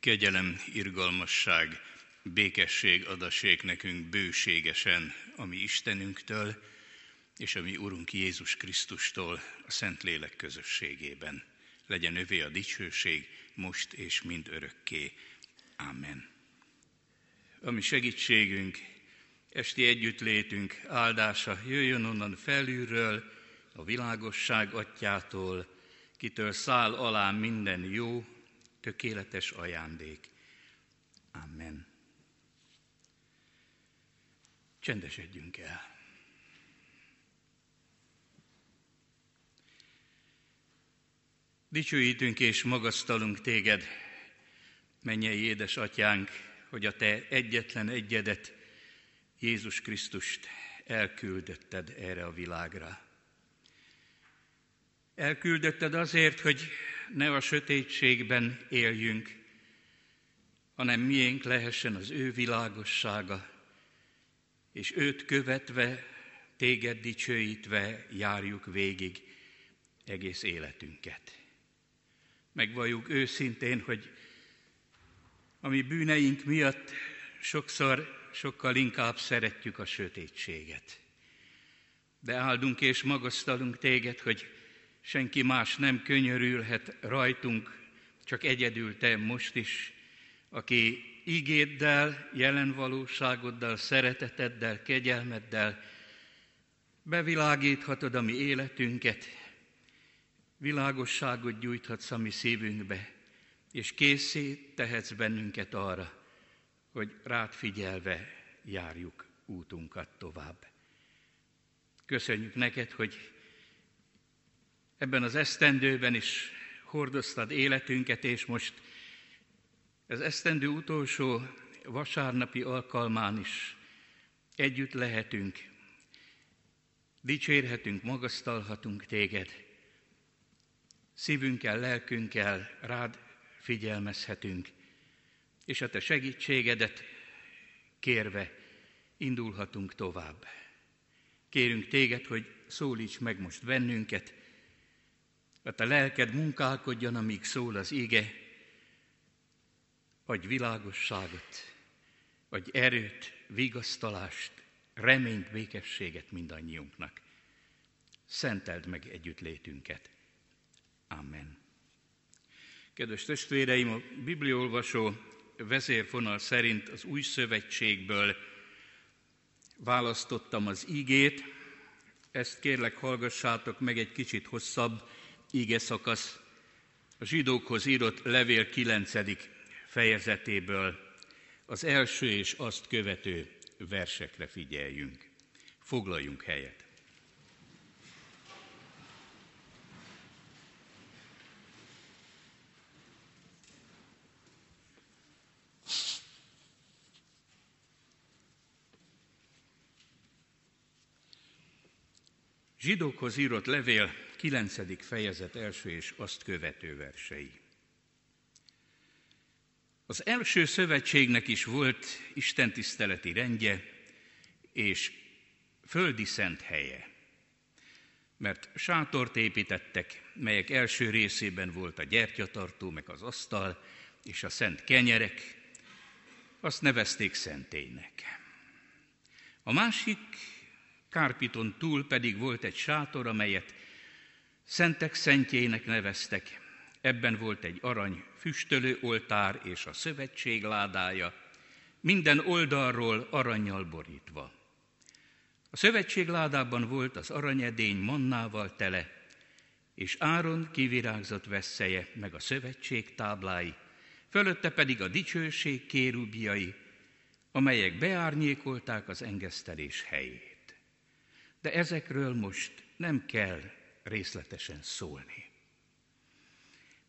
Kegyelem, irgalmasság, békesség adassék nekünk bőségesen, ami Istenünktől, és ami Urunk Jézus Krisztustól a Szentlélek közösségében. Legyen övé a dicsőség, most és mind örökké. Amen. Ami segítségünk, esti együttlétünk áldása jöjjön onnan felülről, a világosság atyától, kitől száll alá minden jó, tökéletes ajándék. Amen. Csendesedjünk el. Dicsőítünk és magasztalunk téged, mennyei édesatyánk, hogy a te egyetlen egyedet, Jézus Krisztust elküldötted erre a világra. Elküldötted azért, hogy ne a sötétségben éljünk, hanem miénk lehessen az ő világossága, és őt követve, téged dicsőítve járjuk végig egész életünket. Megvalljuk őszintén, hogy a mi bűneink miatt sokszor sokkal inkább szeretjük a sötétséget. De áldunk és magasztalunk téged, hogy senki más nem könyörülhet rajtunk, csak egyedül te most is, aki ígéddel, jelen valóságoddal, szereteteddel, kegyelmeddel bevilágíthatod a mi életünket, világosságot gyújthatsz a mi szívünkbe, és készít tehetsz bennünket arra, hogy rád figyelve járjuk útunkat tovább. Köszönjük neked, hogy ebben az esztendőben is hordoztad életünket, és most az esztendő utolsó vasárnapi alkalmán is együtt lehetünk, dicsérhetünk, magasztalhatunk téged, szívünkkel, lelkünkkel rád figyelmezhetünk, és a te segítségedet kérve indulhatunk tovább. Kérünk téged, hogy szólíts meg most bennünket, a te lelked munkálkodjon, amíg szól az ége, adj világosságot, adj erőt, vigasztalást, reményt, békességet mindannyiunknak. Szenteld meg együttlétünket. Amen. Kedves testvéreim, a bibliolvasó vezérfonal szerint az új szövetségből választottam az ígét. Ezt kérlek hallgassátok meg egy kicsit hosszabb ige szakasz a zsidókhoz írott levél 9. fejezetéből az első és azt követő versekre figyeljünk. Foglaljunk helyet. Zsidókhoz írott levél 9. fejezet első és azt követő versei. Az első szövetségnek is volt istentiszteleti rendje és földi szent helye, mert sátort építettek, melyek első részében volt a gyertyatartó, meg az asztal és a szent kenyerek, azt nevezték szentélynek. A másik Kárpiton túl pedig volt egy sátor, amelyet Szentek szentjének neveztek. Ebben volt egy arany füstölő oltár és a szövetség ládája, minden oldalról aranyjal borítva. A szövetség ládában volt az aranyedény mannával tele, és Áron kivirágzott vesszeje, meg a szövetség táblái, fölötte pedig a dicsőség kérubjai, amelyek beárnyékolták az engesztelés helyét. De ezekről most nem kell részletesen szólni.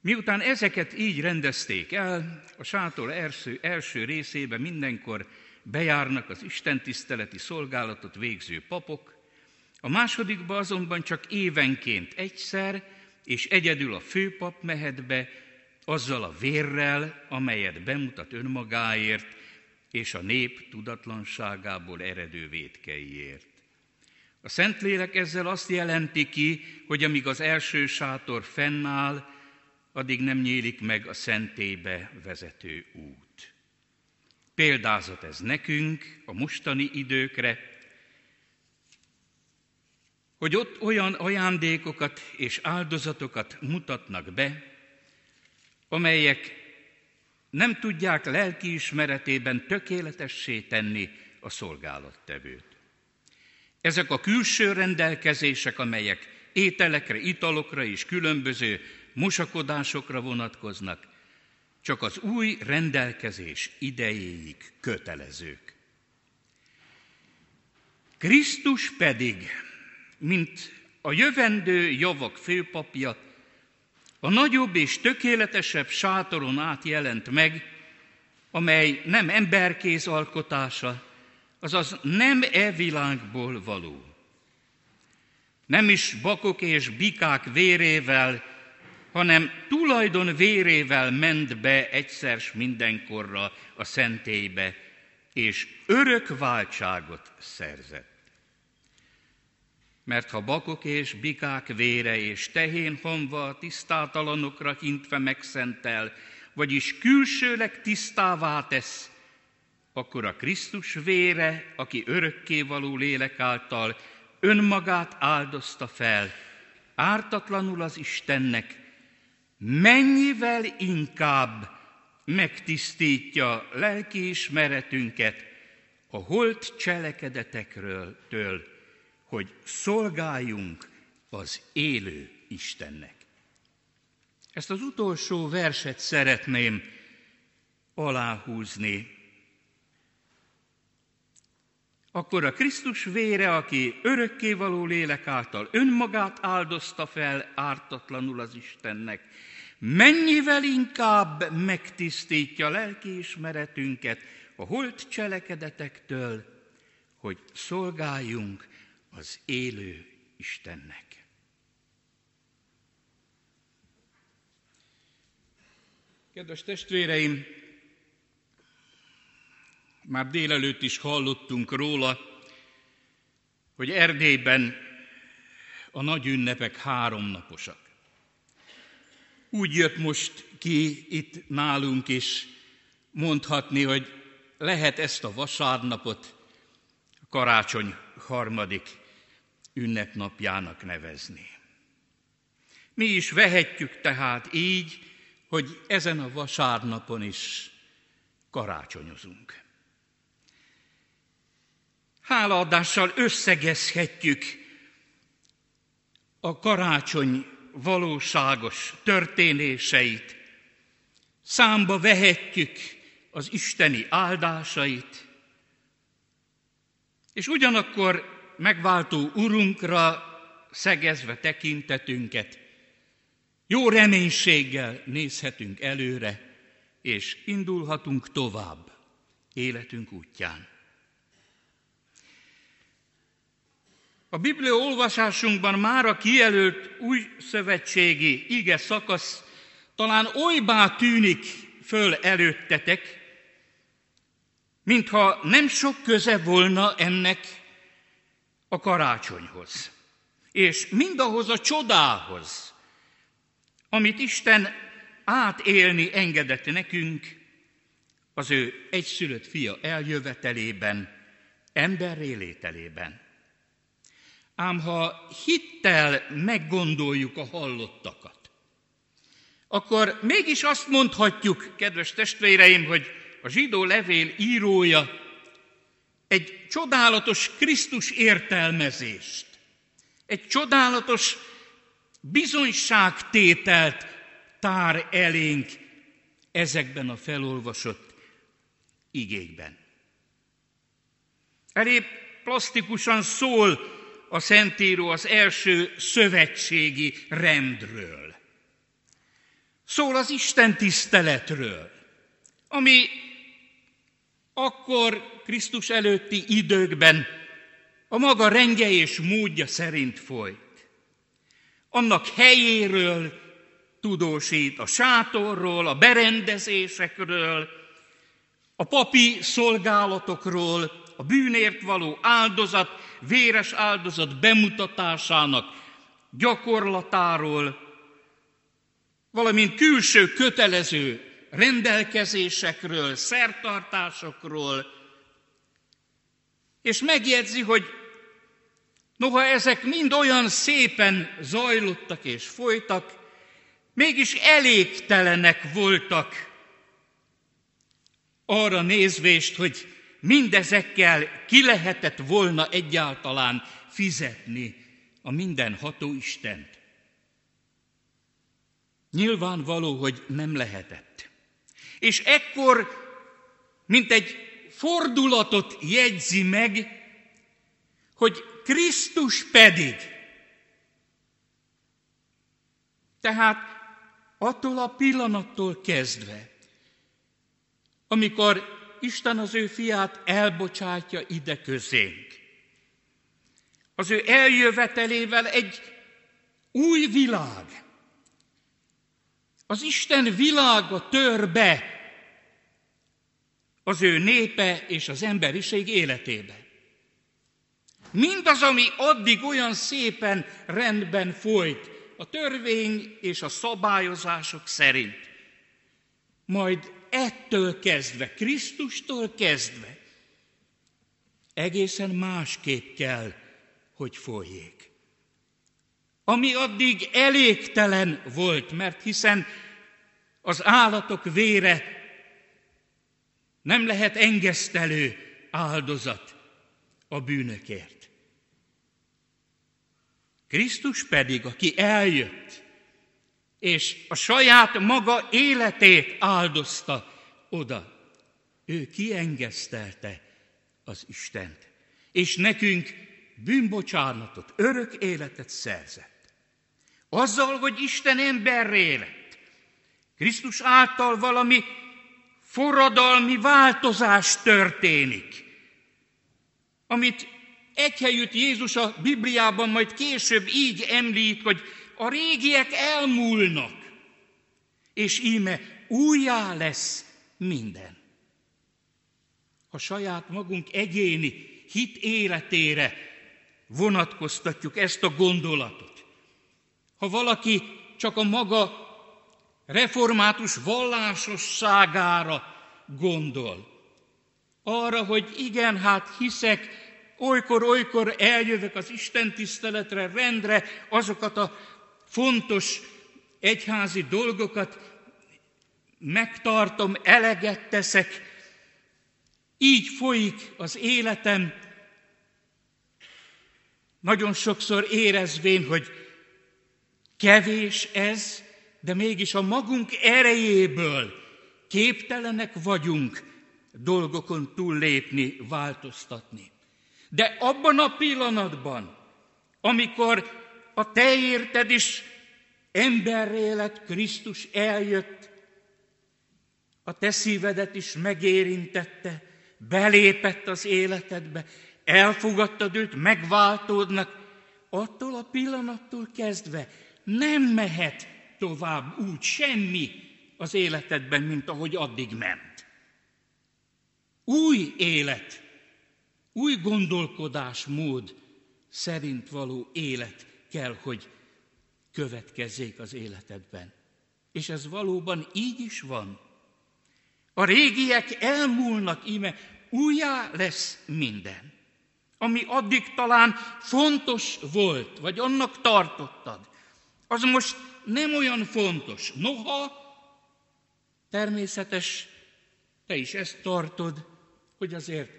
Miután ezeket így rendezték el, a sátor első, első részébe mindenkor bejárnak az istentiszteleti szolgálatot végző papok, a másodikba azonban csak évenként egyszer, és egyedül a főpap mehet be, azzal a vérrel, amelyet bemutat önmagáért, és a nép tudatlanságából eredő vétkeiért. A Szentlélek ezzel azt jelenti ki, hogy amíg az első sátor fennáll, addig nem nyílik meg a szentébe vezető út. Példázat ez nekünk a mostani időkre, hogy ott olyan ajándékokat és áldozatokat mutatnak be, amelyek nem tudják lelkiismeretében tökéletessé tenni a szolgálattevőt. Ezek a külső rendelkezések, amelyek ételekre, italokra és különböző mosakodásokra vonatkoznak, csak az új rendelkezés idejéig kötelezők. Krisztus pedig, mint a jövendő javak főpapja, a nagyobb és tökéletesebb sátoron át jelent meg, amely nem emberkéz alkotása, azaz nem e világból való. Nem is bakok és bikák vérével, hanem tulajdon vérével ment be egyszer mindenkorra a szentélybe, és örök váltságot szerzett. Mert ha bakok és bikák vére és tehén honva a tisztátalanokra hintve megszentel, vagyis külsőleg tisztává tesz, akkor a Krisztus vére, aki örökkévaló lélek által önmagát áldozta fel, ártatlanul az Istennek, mennyivel inkább megtisztítja lelkiismeretünket a holt cselekedetekről, től, hogy szolgáljunk az élő Istennek. Ezt az utolsó verset szeretném aláhúzni. Akkor a Krisztus vére, aki örökkévaló lélek által önmagát áldozta fel ártatlanul az Istennek, mennyivel inkább megtisztítja lelkiismeretünket a holt cselekedetektől, hogy szolgáljunk az élő Istennek. Kedves testvéreim, már délelőtt is hallottunk róla, hogy Erdélyben a nagy ünnepek háromnaposak. Úgy jött most ki itt nálunk is mondhatni, hogy lehet ezt a vasárnapot karácsony harmadik ünnepnapjának nevezni. Mi is vehetjük tehát így, hogy ezen a vasárnapon is karácsonyozunk. Hálaadással összegezhetjük a karácsony valóságos történéseit, számba vehetjük az isteni áldásait, és ugyanakkor megváltó Urunkra szegezve tekintetünket, jó reménységgel nézhetünk előre, és indulhatunk tovább életünk útján. A Biblia olvasásunkban már a kijelölt új szövetségi ige szakasz talán olybá tűnik föl előttetek, mintha nem sok köze volna ennek a karácsonyhoz, és mindahhoz a csodához, amit Isten átélni engedett nekünk az ő egyszülött fia eljövetelében, emberré lételében. Ám ha hittel meggondoljuk a hallottakat, akkor mégis azt mondhatjuk, kedves testvéreim, hogy a zsidó levél írója egy csodálatos Krisztus értelmezést, egy csodálatos bizonyságtételt tár elénk ezekben a felolvasott igékben. Elég plastikusan szól a Szentíró az első szövetségi rendről. Szól az Isten tiszteletről, ami akkor Krisztus előtti időkben a maga rendje és módja szerint folyt annak helyéről tudósít, a sátorról, a berendezésekről, a papi szolgálatokról, a bűnért való áldozat, véres áldozat bemutatásának gyakorlatáról, valamint külső kötelező rendelkezésekről, szertartásokról, és megjegyzi, hogy noha ezek mind olyan szépen zajlottak és folytak, mégis elégtelenek voltak arra nézvést, hogy mindezekkel ki lehetett volna egyáltalán fizetni a mindenható Istent. Nyilvánvaló, hogy nem lehetett. És ekkor, mint egy fordulatot jegyzi meg, hogy Krisztus pedig, tehát attól a pillanattól kezdve, amikor Isten az ő fiát elbocsátja ide közénk, az ő eljövetelével egy új világ, az Isten világa tör be az ő népe és az emberiség életébe. Mindaz, ami addig olyan szépen rendben folyt, a törvény és a szabályozások szerint, majd ettől kezdve, Krisztustól kezdve, egészen másképp kell, hogy folyjék. Ami addig elégtelen volt, mert hiszen az állatok vére nem lehet engesztelő áldozat a bűnökért. Krisztus pedig, aki eljött, és a saját maga életét áldozta oda, ő kiengesztelte az Istent, és nekünk bűnbocsánatot, örök életet szerzett. Azzal, hogy Isten emberré lett, Krisztus által valami forradalmi változás történik, amit egyhelyütt Jézus a Bibliában majd később így említ, hogy a régiek elmúlnak, és íme újjá lesz minden. Ha saját magunk egyéni hit életére vonatkoztatjuk ezt a gondolatot, ha valaki csak a maga református vallásosságára gondol, arra, hogy igen, hát hiszek, olykor-olykor eljövök az Isten tiszteletre, rendre, azokat a fontos egyházi dolgokat megtartom, eleget teszek, így folyik az életem, nagyon sokszor érezvén, hogy kevés ez, de mégis a magunk erejéből képtelenek vagyunk dolgokon túllépni, változtatni. De abban a pillanatban, amikor a te érted is emberré lett, Krisztus eljött, a te szívedet is megérintette, belépett az életedbe, elfogadtad őt, megváltódnak, attól a pillanattól kezdve nem mehet tovább úgy semmi az életedben, mint ahogy addig ment. Új élet, új gondolkodásmód szerint való élet kell, hogy következzék az életedben. És ez valóban így is van. A régiek elmúlnak, íme újjá lesz minden. Ami addig talán fontos volt, vagy annak tartottad, az most nem olyan fontos. Noha természetes, te is ezt tartod, hogy azért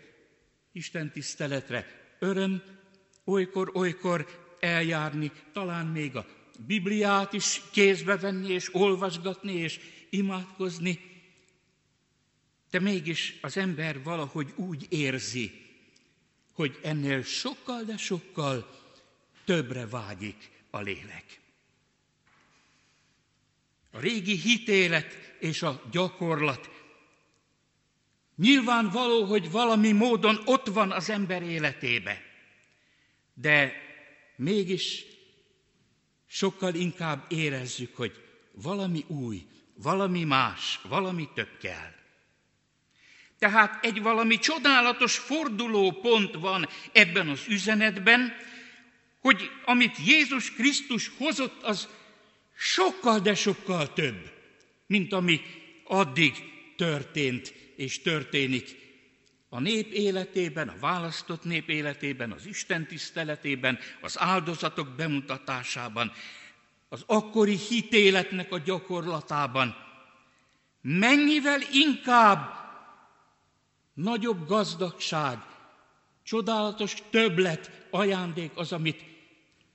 Isten tiszteletre öröm, olykor-olykor eljárni, talán még a Bibliát is kézbe venni, és olvasgatni, és imádkozni, de mégis az ember valahogy úgy érzi, hogy ennél sokkal, de sokkal többre vágyik a lélek. A régi hitélet és a gyakorlat nyilvánvaló, hogy valami módon ott van az ember életébe, de mégis sokkal inkább érezzük, hogy valami új, valami más, valami több kell. Tehát egy valami csodálatos fordulópont van ebben az üzenetben, hogy amit Jézus Krisztus hozott, az sokkal, de sokkal több, mint ami addig történt és történik a nép életében, a választott nép életében, az Isten tiszteletében, az áldozatok bemutatásában, az akkori hitéletnek a gyakorlatában. Mennyivel inkább nagyobb gazdagság, csodálatos többlet ajándék az, amit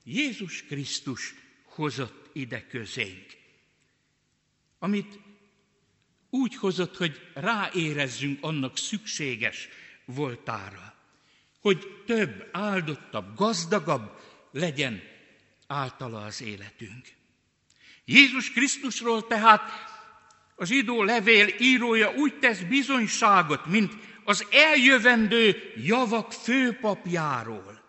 Jézus Krisztus hozott ide közénk. Amit úgy hozott, hogy ráérezzünk annak szükséges voltára. Hogy több, áldottabb, gazdagabb legyen általa az életünk. Jézus Krisztusról tehát az zsidó levél írója úgy tesz bizonyságot, mint az eljövendő javak főpapjáról.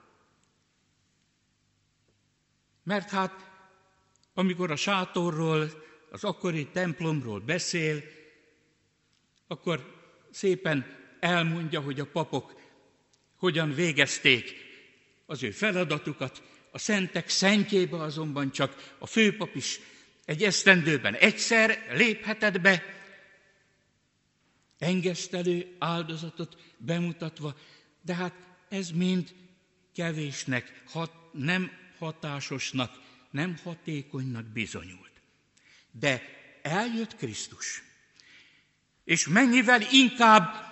Mert hát, amikor a sátorról, az akkori templomról beszél, akkor szépen elmondja, hogy a papok hogyan végezték az ő feladatukat, a szentek szentjébe azonban csak a főpap is egy esztendőben egyszer léphetett be, engesztelő áldozatot bemutatva, de hát ez mind kevésnek, hat, nem hatásosnak, nem hatékonynak bizonyult. De eljött Krisztus, és mennyivel inkább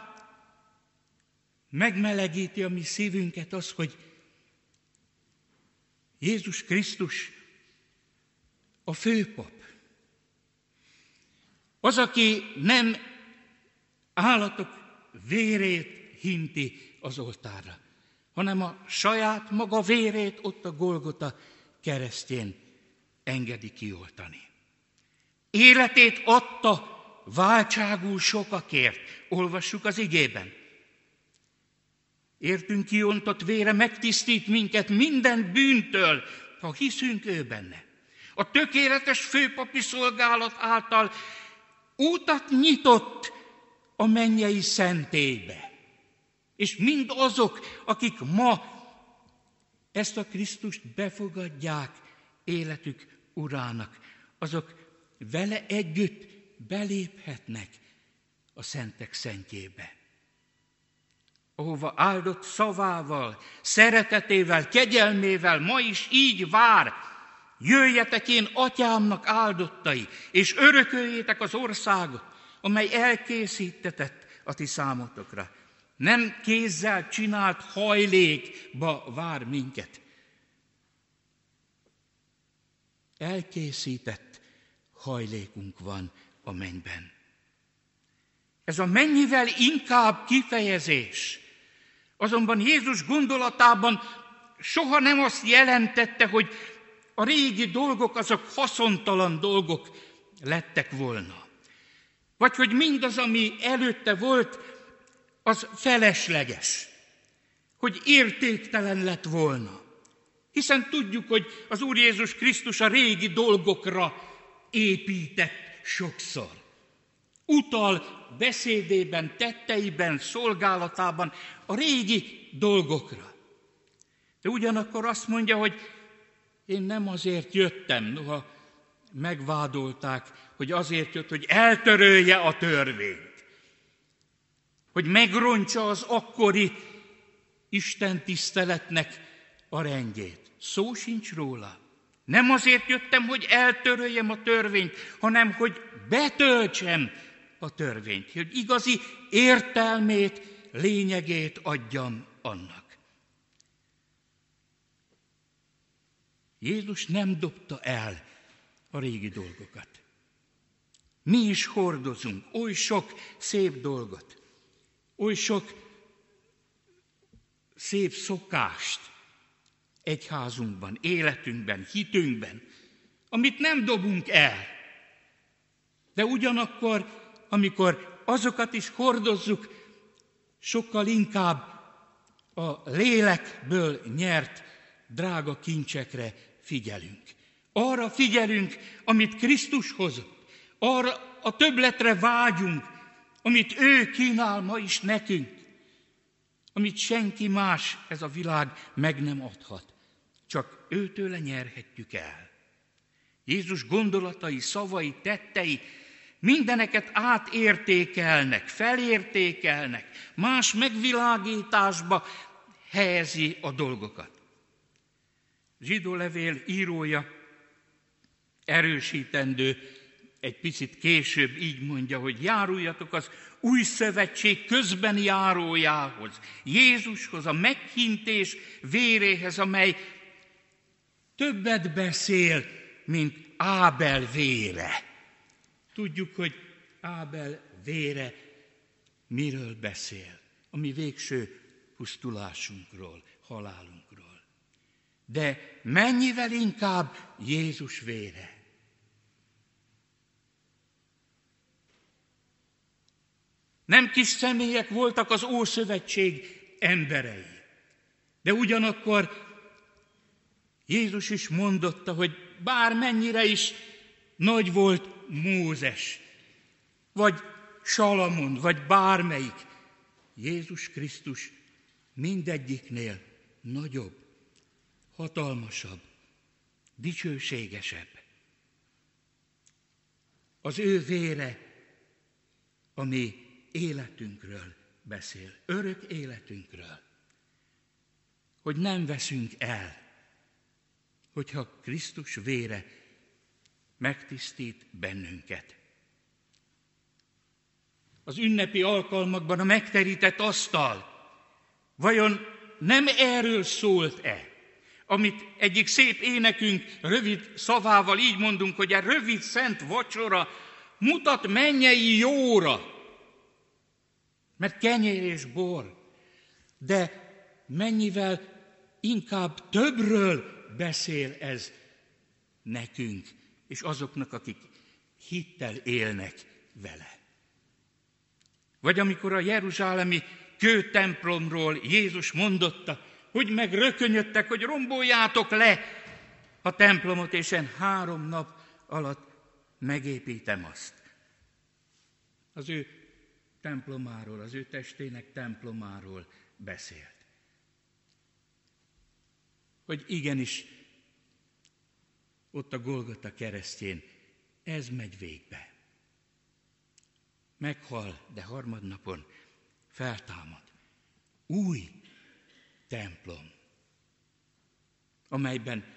megmelegíti a mi szívünket az, hogy Jézus Krisztus a főpap. Az, aki nem állatok vérét hinti az oltárra, hanem a saját maga vérét ott a Golgota keresztjén engedi kioltani. Életét adta váltságú sokakért. Olvassuk az igében. Értünk kiontott vére megtisztít minket minden bűntől, ha hiszünk ő benne. A tökéletes főpapi szolgálat által útat nyitott a mennyei szentélybe. És mind azok, akik ma ezt a Krisztust befogadják életük urának, azok vele együtt beléphetnek a szentek szentjébe. Ahova áldott szavával, szeretetével, kegyelmével ma is így vár, jöjjetek én atyámnak áldottai, és örököljétek az országot, amely elkészítetett a ti számotokra. Nem kézzel csinált hajlékba vár minket. Elkészített hajlékunk van a mennyben. Ez a mennyivel inkább kifejezés. Azonban Jézus gondolatában soha nem azt jelentette, hogy a régi dolgok azok haszontalan dolgok lettek volna. Vagy hogy mindaz, ami előtte volt, az felesleges, hogy értéktelen lett volna. Hiszen tudjuk, hogy az Úr Jézus Krisztus a régi dolgokra épített sokszor. Utal beszédében, tetteiben, szolgálatában a régi dolgokra. De ugyanakkor azt mondja, hogy én nem azért jöttem, noha megvádolták, hogy azért jött, hogy eltörölje a törvényt, hogy megrontsa az akkori Isten tiszteletnek a rendjét. Szó sincs róla. Nem azért jöttem, hogy eltöröljem a törvényt, hanem hogy betöltsem a törvényt, hogy igazi értelmét, lényegét adjam annak. Jézus nem dobta el a régi dolgokat. Mi is hordozunk oly sok szép dolgot, oly sok szép szokást, egyházunkban, életünkben, hitünkben, amit nem dobunk el. De ugyanakkor, amikor azokat is hordozzuk, sokkal inkább a lélekből nyert drága kincsekre figyelünk. Arra figyelünk, amit Krisztus hozott. Arra a többletre vágyunk, amit ő kínál ma is nekünk. Amit senki más ez a világ meg nem adhat csak őtőle nyerhetjük el. Jézus gondolatai, szavai, tettei mindeneket átértékelnek, felértékelnek, más megvilágításba helyezi a dolgokat. Zsidó levél írója erősítendő, egy picit később így mondja, hogy járuljatok az új szövetség közben járójához, Jézushoz, a meghintés véréhez, amely többet beszél, mint Ábel vére. Tudjuk, hogy Ábel vére miről beszél, a mi végső pusztulásunkról, halálunkról. De mennyivel inkább Jézus vére. Nem kis személyek voltak az Ószövetség emberei. De ugyanakkor Jézus is mondotta, hogy bármennyire is nagy volt Mózes, vagy Salamon, vagy bármelyik, Jézus Krisztus mindegyiknél nagyobb, hatalmasabb, dicsőségesebb. Az ő vére, ami életünkről beszél, örök életünkről, hogy nem veszünk el, hogyha Krisztus vére megtisztít bennünket. Az ünnepi alkalmakban a megterített asztal vajon nem erről szólt-e? Amit egyik szép énekünk rövid szavával így mondunk, hogy a rövid szent vacsora mutat mennyei jóra, mert kenyér és bor, de mennyivel inkább többről beszél ez nekünk, és azoknak, akik hittel élnek vele. Vagy amikor a Jeruzsálemi kőtemplomról Jézus mondotta, hogy megrökönyödtek, hogy romboljátok le a templomot, és én három nap alatt megépítem azt. Az ő templomáról, az ő testének templomáról beszélt. Hogy igenis, ott a Golgota keresztjén ez megy végbe. Meghal, de harmadnapon feltámad. Új templom, amelyben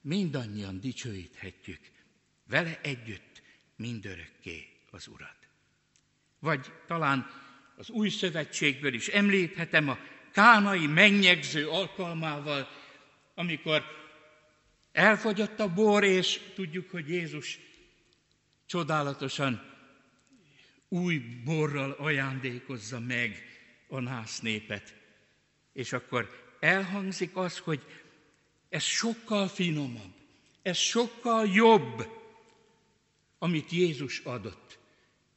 mindannyian dicsőíthetjük vele együtt mindörökké az Urat. Vagy talán az új szövetségből is említhetem a kánai mennyegző alkalmával, amikor elfogyott a bor, és tudjuk, hogy Jézus csodálatosan új borral ajándékozza meg a nász népet. És akkor elhangzik az, hogy ez sokkal finomabb, ez sokkal jobb, amit Jézus adott,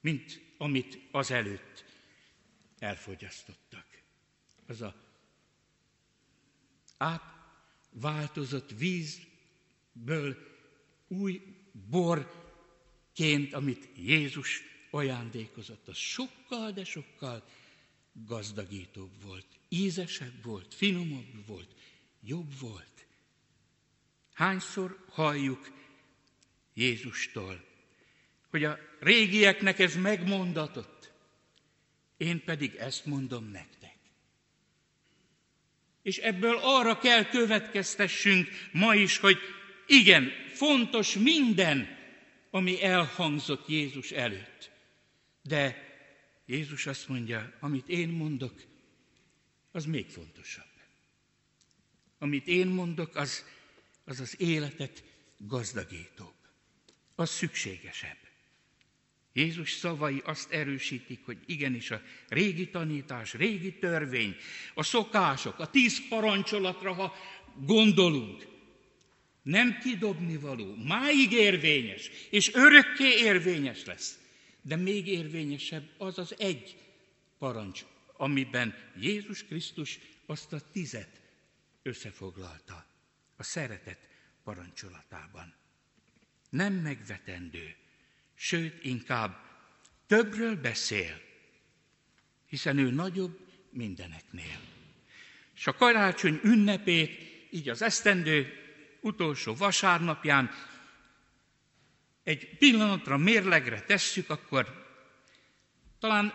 mint amit azelőtt elfogyasztottak. Az a átváltozott vízből új borként, amit Jézus ajándékozott, az sokkal, de sokkal gazdagítóbb volt, ízesebb volt, finomabb volt, jobb volt. Hányszor halljuk Jézustól, hogy a régieknek ez megmondatott, én pedig ezt mondom nektek. És ebből arra kell következtessünk ma is, hogy igen, fontos minden, ami elhangzott Jézus előtt. De Jézus azt mondja, amit én mondok, az még fontosabb. Amit én mondok, az az, az életet gazdagítóbb. Az szükségesebb. Jézus szavai azt erősítik, hogy igenis a régi tanítás, régi törvény, a szokások, a tíz parancsolatra, ha gondolunk, nem kidobni való, máig érvényes, és örökké érvényes lesz. De még érvényesebb az az egy parancs, amiben Jézus Krisztus azt a tizet összefoglalta a szeretet parancsolatában. Nem megvetendő, sőt inkább többről beszél, hiszen ő nagyobb mindeneknél. És a karácsony ünnepét, így az esztendő utolsó vasárnapján egy pillanatra mérlegre tesszük, akkor talán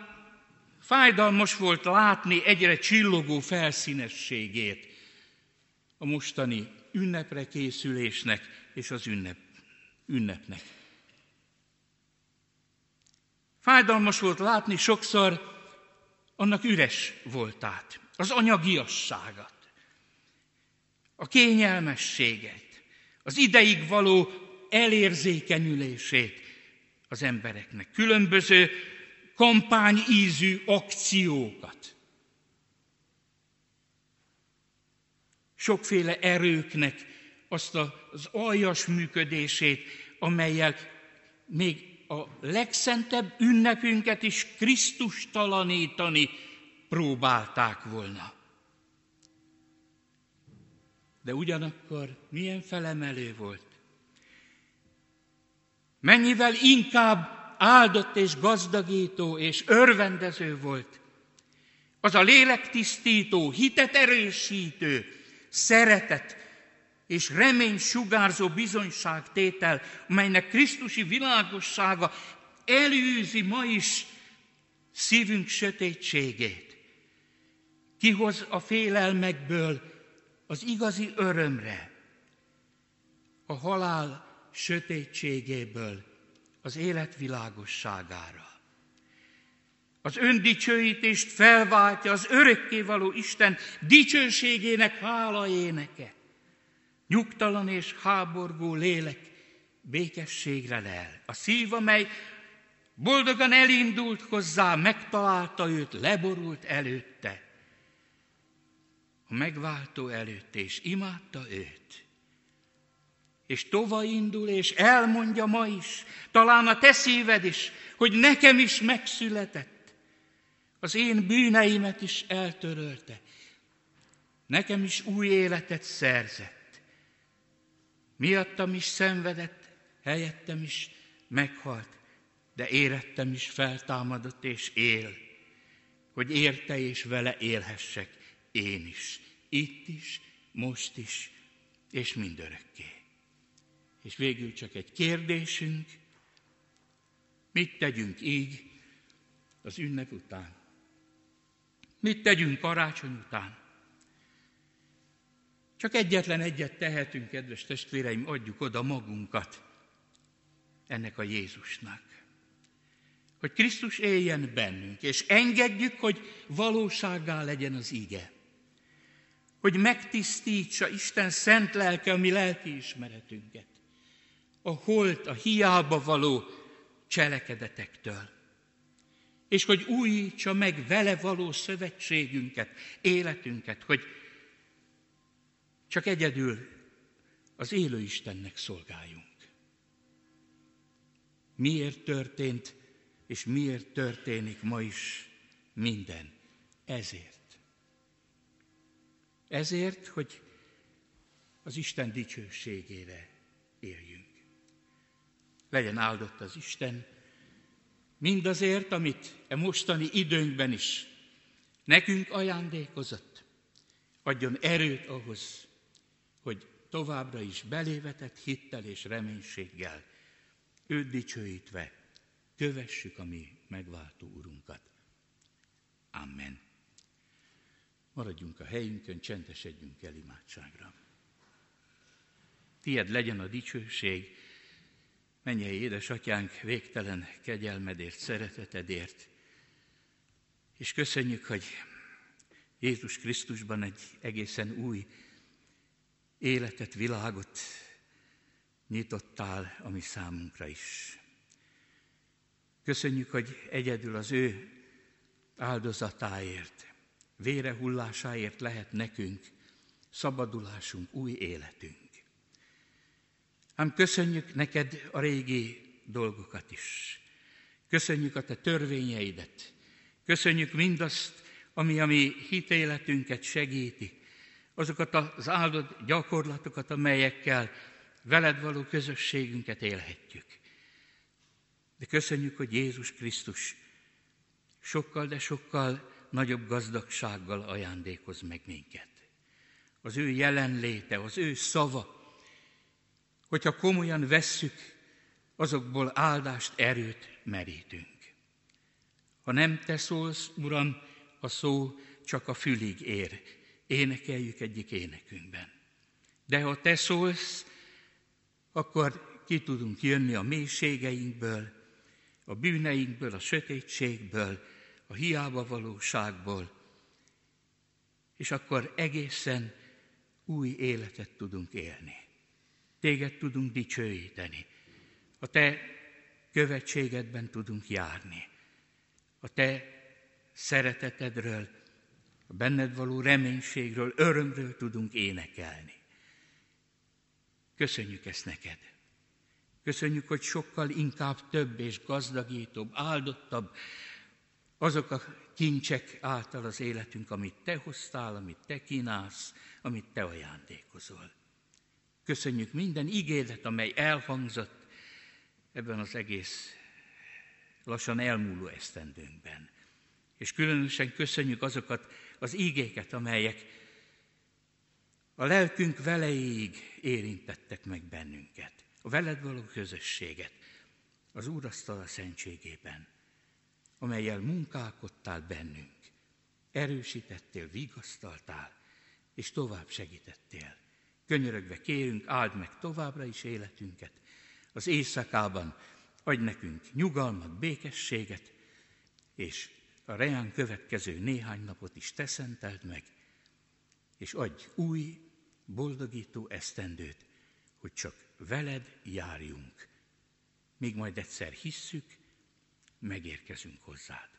fájdalmas volt látni egyre csillogó felszínességét a mostani ünnepre készülésnek és az ünnep, ünnepnek. Fájdalmas volt látni sokszor annak üres voltát, az anyagiasságát, a kényelmességet, az ideig való elérzékenyülését az embereknek. Különböző kampányízű akciókat. Sokféle erőknek azt az aljas működését, amelyel még a legszentebb ünnepünket is Krisztus talanítani próbálták volna. De ugyanakkor milyen felemelő volt. Mennyivel inkább áldott és gazdagító és örvendező volt. Az a lélektisztító, hitet erősítő, szeretet és remény sugárzó bizonyságtétel, melynek Krisztusi világossága elűzi ma is szívünk sötétségét. Kihoz a félelmekből az igazi örömre, a halál sötétségéből az élet világosságára. Az öndicsőítést felváltja az örökkévaló Isten dicsőségének hála éneke. Nyugtalan és háborgó lélek békességre lel. A szív, amely boldogan elindult hozzá, megtalálta őt, leborult előtte. A megváltó előtt, és imádta őt és tova indul, és elmondja ma is, talán a te szíved is, hogy nekem is megszületett. Az én bűneimet is eltörölte. Nekem is új életet szerzett. Miattam is szenvedett, helyettem is meghalt, de érettem is feltámadott és él, hogy érte és vele élhessek én is, itt is, most is, és mindörökké. És végül csak egy kérdésünk, mit tegyünk így az ünnep után? Mit tegyünk karácsony után? Csak egyetlen egyet tehetünk, kedves testvéreim, adjuk oda magunkat ennek a Jézusnak. Hogy Krisztus éljen bennünk, és engedjük, hogy valóságá legyen az ige. Hogy megtisztítsa Isten szent lelke a mi lelki ismeretünket a holt, a hiába való cselekedetektől. És hogy újítsa meg vele való szövetségünket, életünket, hogy csak egyedül az élő Istennek szolgáljunk. Miért történt, és miért történik ma is minden? Ezért. Ezért, hogy az Isten dicsőségére éljünk legyen áldott az Isten, mindazért, amit e mostani időnkben is nekünk ajándékozott, adjon erőt ahhoz, hogy továbbra is belévetett hittel és reménységgel, őt dicsőítve, kövessük a mi megváltó Urunkat. Amen. Maradjunk a helyünkön, csendesedjünk el imádságra. Tied legyen a dicsőség, Mennyei édesatyánk, végtelen kegyelmedért, szeretetedért, és köszönjük, hogy Jézus Krisztusban egy egészen új életet, világot nyitottál a mi számunkra is. Köszönjük, hogy egyedül az ő áldozatáért, vérehullásáért lehet nekünk szabadulásunk, új életünk. Ám köszönjük neked a régi dolgokat is. Köszönjük a te törvényeidet. Köszönjük mindazt, ami a mi hitéletünket segíti. Azokat az áldott gyakorlatokat, amelyekkel veled való közösségünket élhetjük. De köszönjük, hogy Jézus Krisztus sokkal, de sokkal nagyobb gazdagsággal ajándékoz meg minket. Az ő jelenléte, az ő szava, hogyha komolyan vesszük azokból áldást, erőt merítünk. Ha nem te szólsz, Uram, a szó csak a fülig ér. Énekeljük egyik énekünkben. De ha te szólsz, akkor ki tudunk jönni a mélységeinkből, a bűneinkből, a sötétségből, a hiába valóságból, és akkor egészen új életet tudunk élni. Téged tudunk dicsőíteni. A te követségedben tudunk járni. A te szeretetedről, a benned való reménységről, örömről tudunk énekelni. Köszönjük ezt neked. Köszönjük, hogy sokkal inkább több és gazdagítóbb, áldottabb azok a kincsek által az életünk, amit Te hoztál, amit Te kínálsz, amit Te ajándékozol. Köszönjük minden ígéret, amely elhangzott ebben az egész lassan elmúló esztendőnkben. És különösen köszönjük azokat az ígéket, amelyek a lelkünk velejéig érintettek meg bennünket. A veled való közösséget, az Úrasztal a szentségében, amelyel munkálkodtál bennünk, erősítettél, vigasztaltál, és tovább segítettél. Könyörögve kérünk, áld meg továbbra is életünket. Az éjszakában adj nekünk nyugalmat, békességet, és a reán következő néhány napot is te szenteld meg, és adj új, boldogító esztendőt, hogy csak veled járjunk, míg majd egyszer hisszük, megérkezünk hozzád.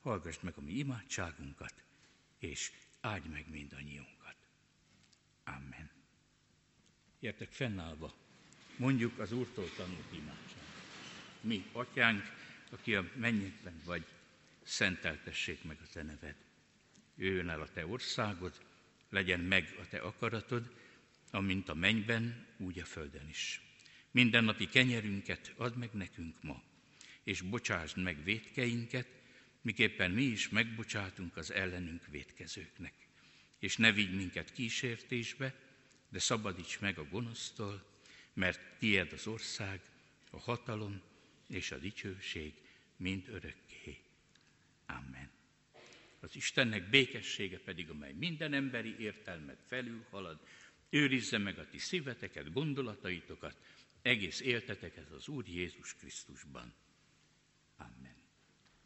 Hallgass meg a mi imádságunkat, és áldj meg mindannyiunkat. Amen. Értek fennállva, mondjuk az Úrtól tanult imádságot. Mi, atyánk, aki a mennyekben vagy, szenteltessék meg a te neved. Jöjjön el a te országod, legyen meg a te akaratod, amint a mennyben, úgy a földön is. Mindennapi kenyerünket add meg nekünk ma, és bocsásd meg védkeinket, miképpen mi is megbocsátunk az ellenünk védkezőknek. És ne vigy minket kísértésbe, de szabadíts meg a gonosztól, mert tied az ország, a hatalom és a dicsőség mind örökké. Amen. Az Istennek békessége pedig, amely minden emberi értelmet felülhalad, őrizze meg a ti szíveteket, gondolataitokat, egész élteteket az Úr Jézus Krisztusban. Amen.